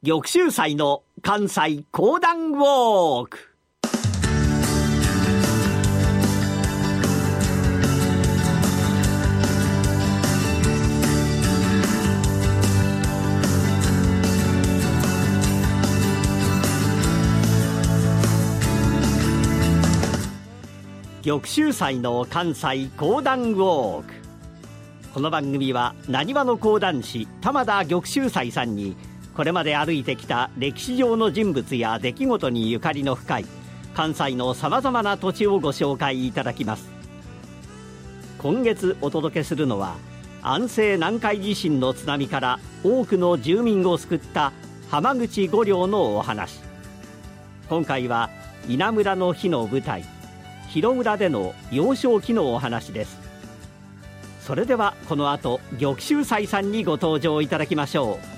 玉州祭の関西講談ウォーク。玉州祭の関西講談ウォーク。この番組はなにわの講談師玉田玉州祭さんにこれまで歩いてきた歴史上の人物や出来事にゆかりの深い関西のさまざまな土地をご紹介いただきます。今月お届けするのは安政南海地震の津波から多くの住民を救った浜口五両のお話。今回は稲村の日の舞台広村での幼少期のお話です。それではこの後玉州斎さんにご登場いただきましょう。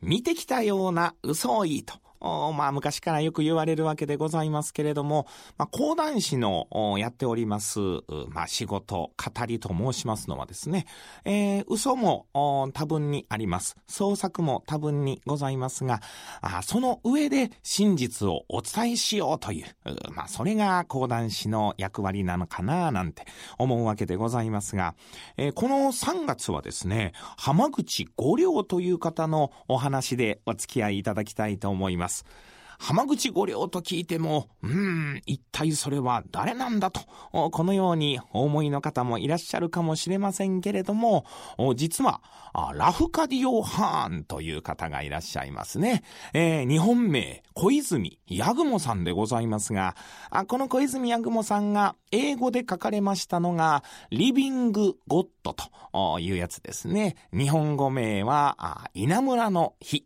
見てきたような嘘をいいと。まあ、昔からよく言われるわけでございますけれども、まあ、講談師のやっております、まあ、仕事、語りと申しますのはですね、えー、嘘も多分にあります。創作も多分にございますが、あその上で真実をお伝えしようという、まあ、それが講談師の役割なのかな、なんて思うわけでございますが、えー、この3月はですね、浜口五両という方のお話でお付き合いいただきたいと思います。ます。浜口五両と聞いても、うん、一体それは誰なんだと、このようにお思いの方もいらっしゃるかもしれませんけれども、実は、ラフカディオ・ハーンという方がいらっしゃいますね。えー、日本名、小泉八雲さんでございますが、この小泉八雲さんが英語で書かれましたのが、リビング・ゴッドというやつですね。日本語名は、稲村の日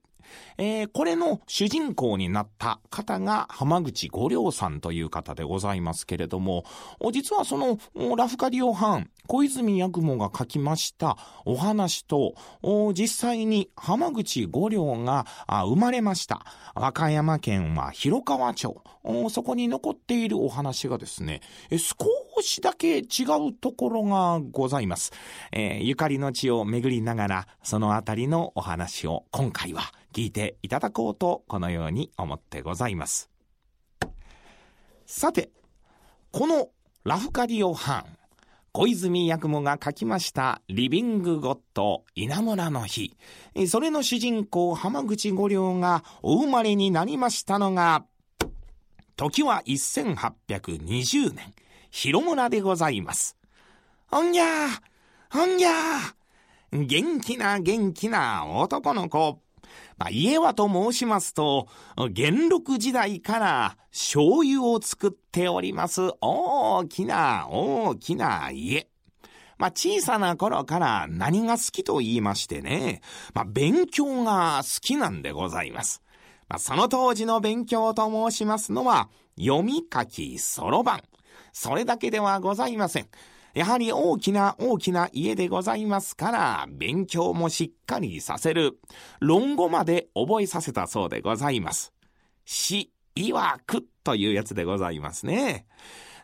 えー、これの主人公になった方が浜口五両さんという方でございますけれども、実はそのラフカディオハン、小泉八雲が書きましたお話と、実際に浜口五両が生まれました。和歌山県は広川町、そこに残っているお話がですね、少しだけ違うところがございます。えー、ゆかりの地を巡りながら、そのあたりのお話を今回は聞いていただこうと、このように思ってございます。さて、このラフカディオ・ハン、小泉八雲が書きましたリビング・ゴッド稲村の日。それの主人公浜口五両がお生まれになりましたのが、時は1820年、広村でございます。ほんぎゃーほんぎゃー元気な元気な男の子。まあ、家はと申しますと、元禄時代から醤油を作っております大きな大きな家。まあ、小さな頃から何が好きと言いましてね、まあ、勉強が好きなんでございます。まあ、その当時の勉強と申しますのは、読み書きそろばん。それだけではございません。やはり大きな大きな家でございますから、勉強もしっかりさせる。論語まで覚えさせたそうでございます。死、曰くというやつでございますね。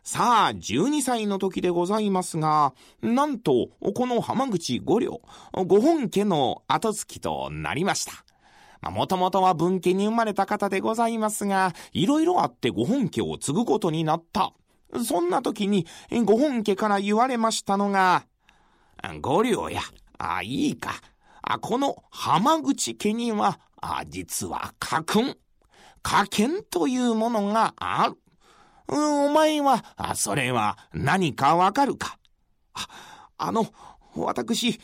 さあ、12歳の時でございますが、なんと、この浜口五両、ご本家の後付きとなりました。もともとは文家に生まれた方でございますが、いろいろあってご本家を継ぐことになった。そんな時に、ご本家から言われましたのが、五両や、あ、いいか。あ、この浜口家には、あ、実は家訓、家訓というものがある。お前は、あ、それは何かわかるかあ、あの、私、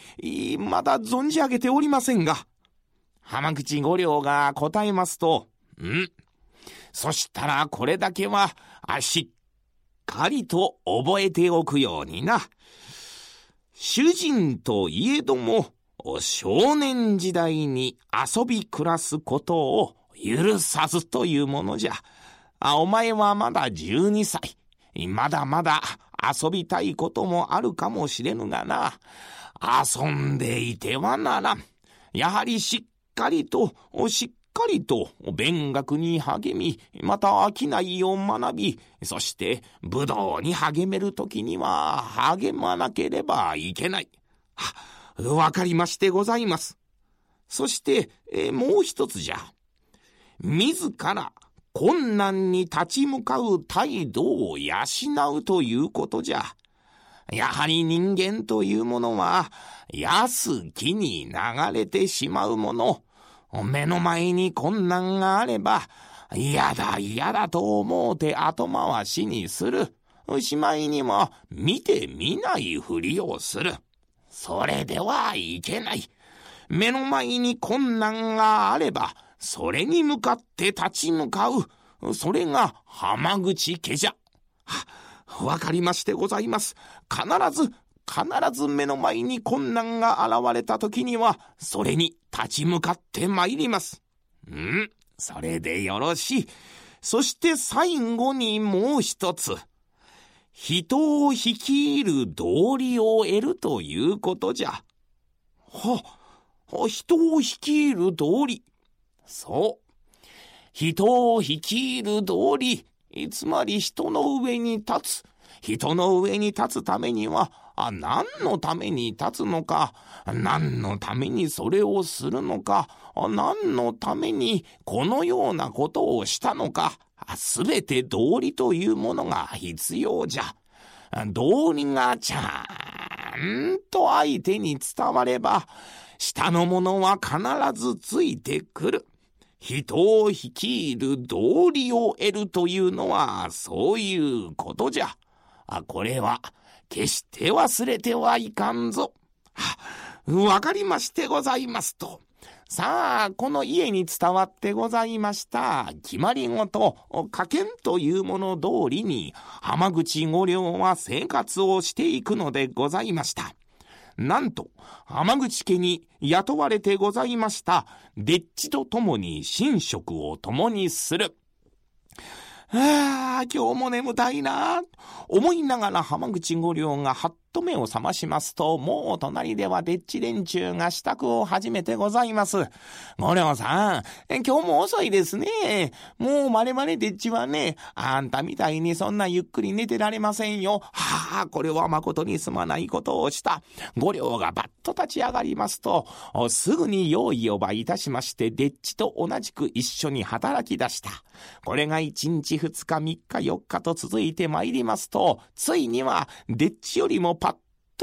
まだ存じ上げておりませんが、浜口五両が答えますと、んそしたらこれだけは、あ、しっかりと覚えておくようにな。主人といえども、少年時代に遊び暮らすことを許さずというものじゃ。あ、お前はまだ12歳。まだまだ遊びたいこともあるかもしれぬがな。遊んでいてはならん。やはりしっかりと、しっかりと勉学に励み、また商いを学び、そして武道に励めるときには励まなければいけない。わかりましてございます。そして、えもう一つじゃ。自ら困難に立ち向かう態度を養うということじゃ。やはり人間というものは、安きに流れてしまうもの。目の前に困難があれば、嫌だ嫌だと思うて後回しにする。しまいにも見て見ないふりをする。それではいけない。目の前に困難があれば、それに向かって立ち向かう。それが浜口家じゃ。わかりましてございます。必ず、必ず目の前に困難が現れた時には、それに立ち向かって参ります。うん、それでよろしい。そして最後にもう一つ。人を率いる道理を得るということじゃ。は、人を率いる道理。そう。人を率いる道理。つまり人の上に立つ。人の上に立つためには、あ、何のために立つのか、何のためにそれをするのか、何のためにこのようなことをしたのか、すべて道理というものが必要じゃ。道理がちゃんと相手に伝われば、下の者は必ずついてくる。人を率いる道理を得るというのは、そういうことじゃ。あこれは、決して忘れてはいかんぞ。わかりましてございますと。さあ、この家に伝わってございました、決まり事、家計というもの通りに、浜口五両は生活をしていくのでございました。なんと、浜口家に雇われてございました、デッチと共に寝食を共にする。ああ、今日も眠たいな。と思いながら浜口五両が張っと目を覚ましますと、もう隣ではデッチ連中が支度を始めてございます。五両さん、今日も遅いですね。もうまれまれデッチはね、あんたみたいにそんなゆっくり寝てられませんよ。はあ、これは誠にすまないことをした。五両がバッと立ち上がりますと、すぐに用意をばいたしまして、デッチと同じく一緒に働き出した。これが一日二日三日四日と続いて参りますと、ついにはデッチよりも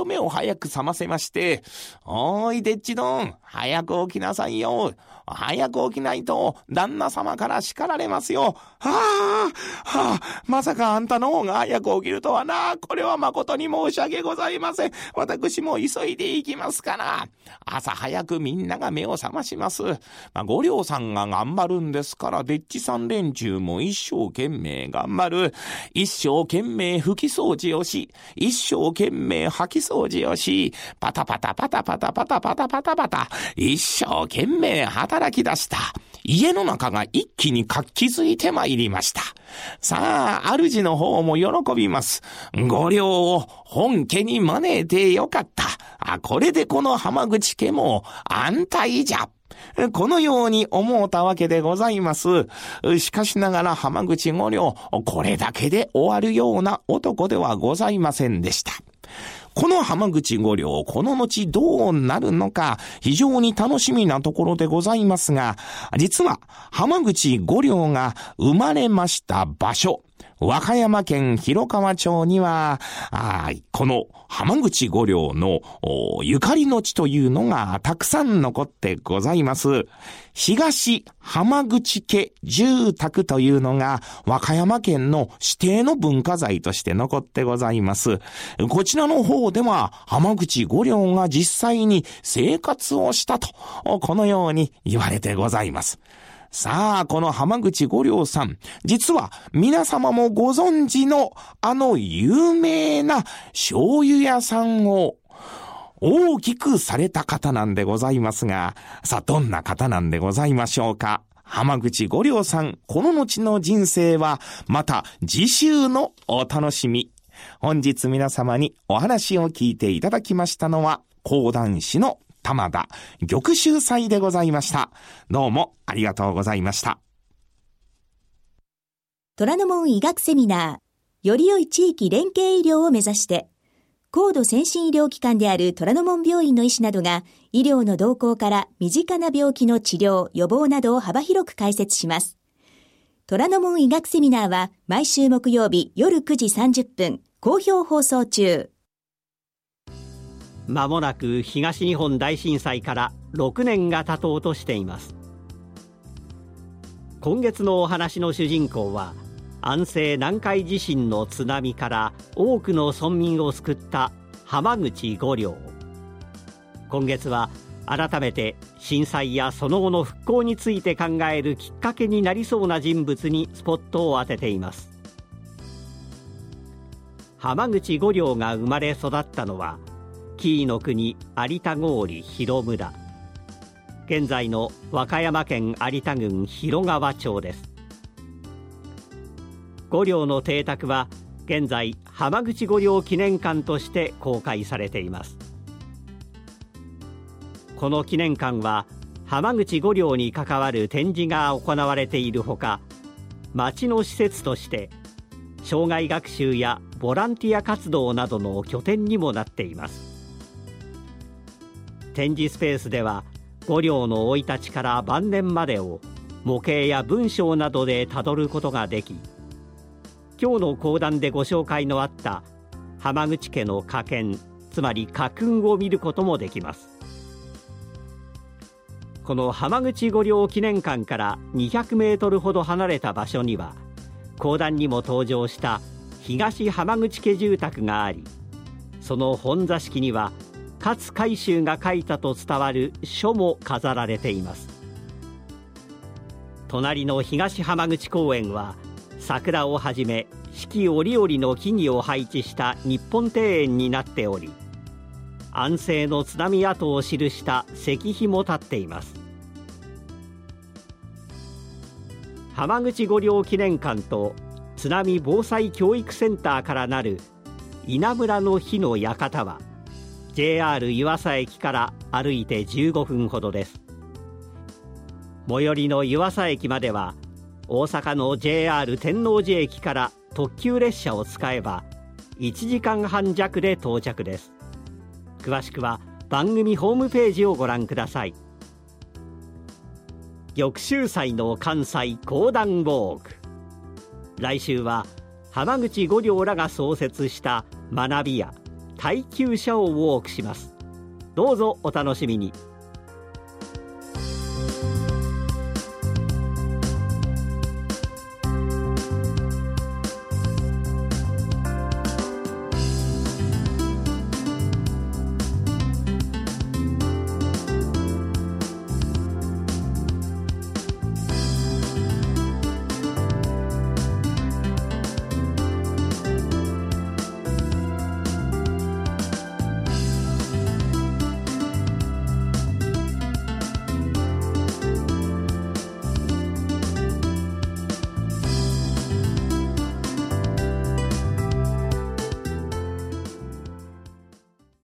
と目を早く覚ませまして、おーい、デッチドン、早く起きなさいよ。早く起きないと、旦那様から叱られますよ。はあ、はあ、まさかあんたの方が早く起きるとはな。これは誠に申し訳ございません。私も急いで行きますから。朝早くみんなが目を覚まします。まあ、五両さんが頑張るんですから、デッチさん連中も一生懸命頑張る。一生懸命拭き掃除をし、一生懸命掃き掃除をし、パタパタパタパタパタパタパタパタ、一生懸命働き出した。家の中が一気に活気づいてまいりました。さあ、主の方も喜びます。ご両を本家に招いてよかった。あ、これでこの浜口家も安泰じゃ。このように思うたわけでございます。しかしながら浜口五両、これだけで終わるような男ではございませんでした。この浜口五両、この後どうなるのか、非常に楽しみなところでございますが、実は浜口五両が生まれました場所、和歌山県広川町には、この浜口五両のゆかりの地というのがたくさん残ってございます。東浜口家住宅というのが和歌山県の指定の文化財として残ってございます。こちらの方では浜口五両が実際に生活をしたと、このように言われてございます。さあ、この浜口五両さん、実は皆様もご存知のあの有名な醤油屋さんを大きくされた方なんでございますが、さあ、どんな方なんでございましょうか？浜口五良さん、この後の人生は、また次週のお楽しみ。本日皆様にお話を聞いていただきましたのは、講談師の玉田玉秀祭でございました。どうもありがとうございました。虎ノ門医学セミナー、より良い地域連携医療を目指して、高度先進医療機関である虎ノ門病院の医師などが、医療の動向から身近な病気の治療、予防などを幅広く解説します。虎ノ門医学セミナーは毎週木曜日夜9時30分、好評放送中。まもなく東日本大震災から6年が経とうとしています。今月のお話の主人公は、安政南海地震の津波から多くの村民を救った浜口五両今月は改めて震災やその後の復興について考えるきっかけになりそうな人物にスポットを当てています浜口五両が生まれ育ったのは紀伊の国有田郡広村。現在の和歌山県有田郡広川町です。五両の邸宅は現在浜口五両記念館として公開されています。この記念館は浜口五両に関わる展示が行われているほか町の施設として障害学習やボランティア活動などの拠点にもなっています。展示スペースでは五両の生い立ちから晩年までを模型や文章などでたどることができ今日の講談でご紹介のあった浜口家の家訓つまり家訓を見ることもできます。この浜口御陵記念館から200メートルほど離れた場所には講談にも登場した東浜口家住宅がありその本座敷には勝海舟が書いたと伝わる書も飾られています。隣の東浜口公園は桜をはじめ四季折々の木々を配置した日本庭園になっており安政の津波跡を記した石碑も立っています。浜口御陵記念館と津波防災教育センターからなる稲村の火の館は JR 湯浅駅から歩いて15分ほどです。最寄りの湯浅駅までは大阪の JR 天王寺駅から特急列車を使えば1時間半弱で到着です。詳しくは番組ホームページをご覧ください。玉州祭の関西講談ウォーク。来週は浜口五両らが創設した学びや耐久者をウォークします。どうぞお楽しみに。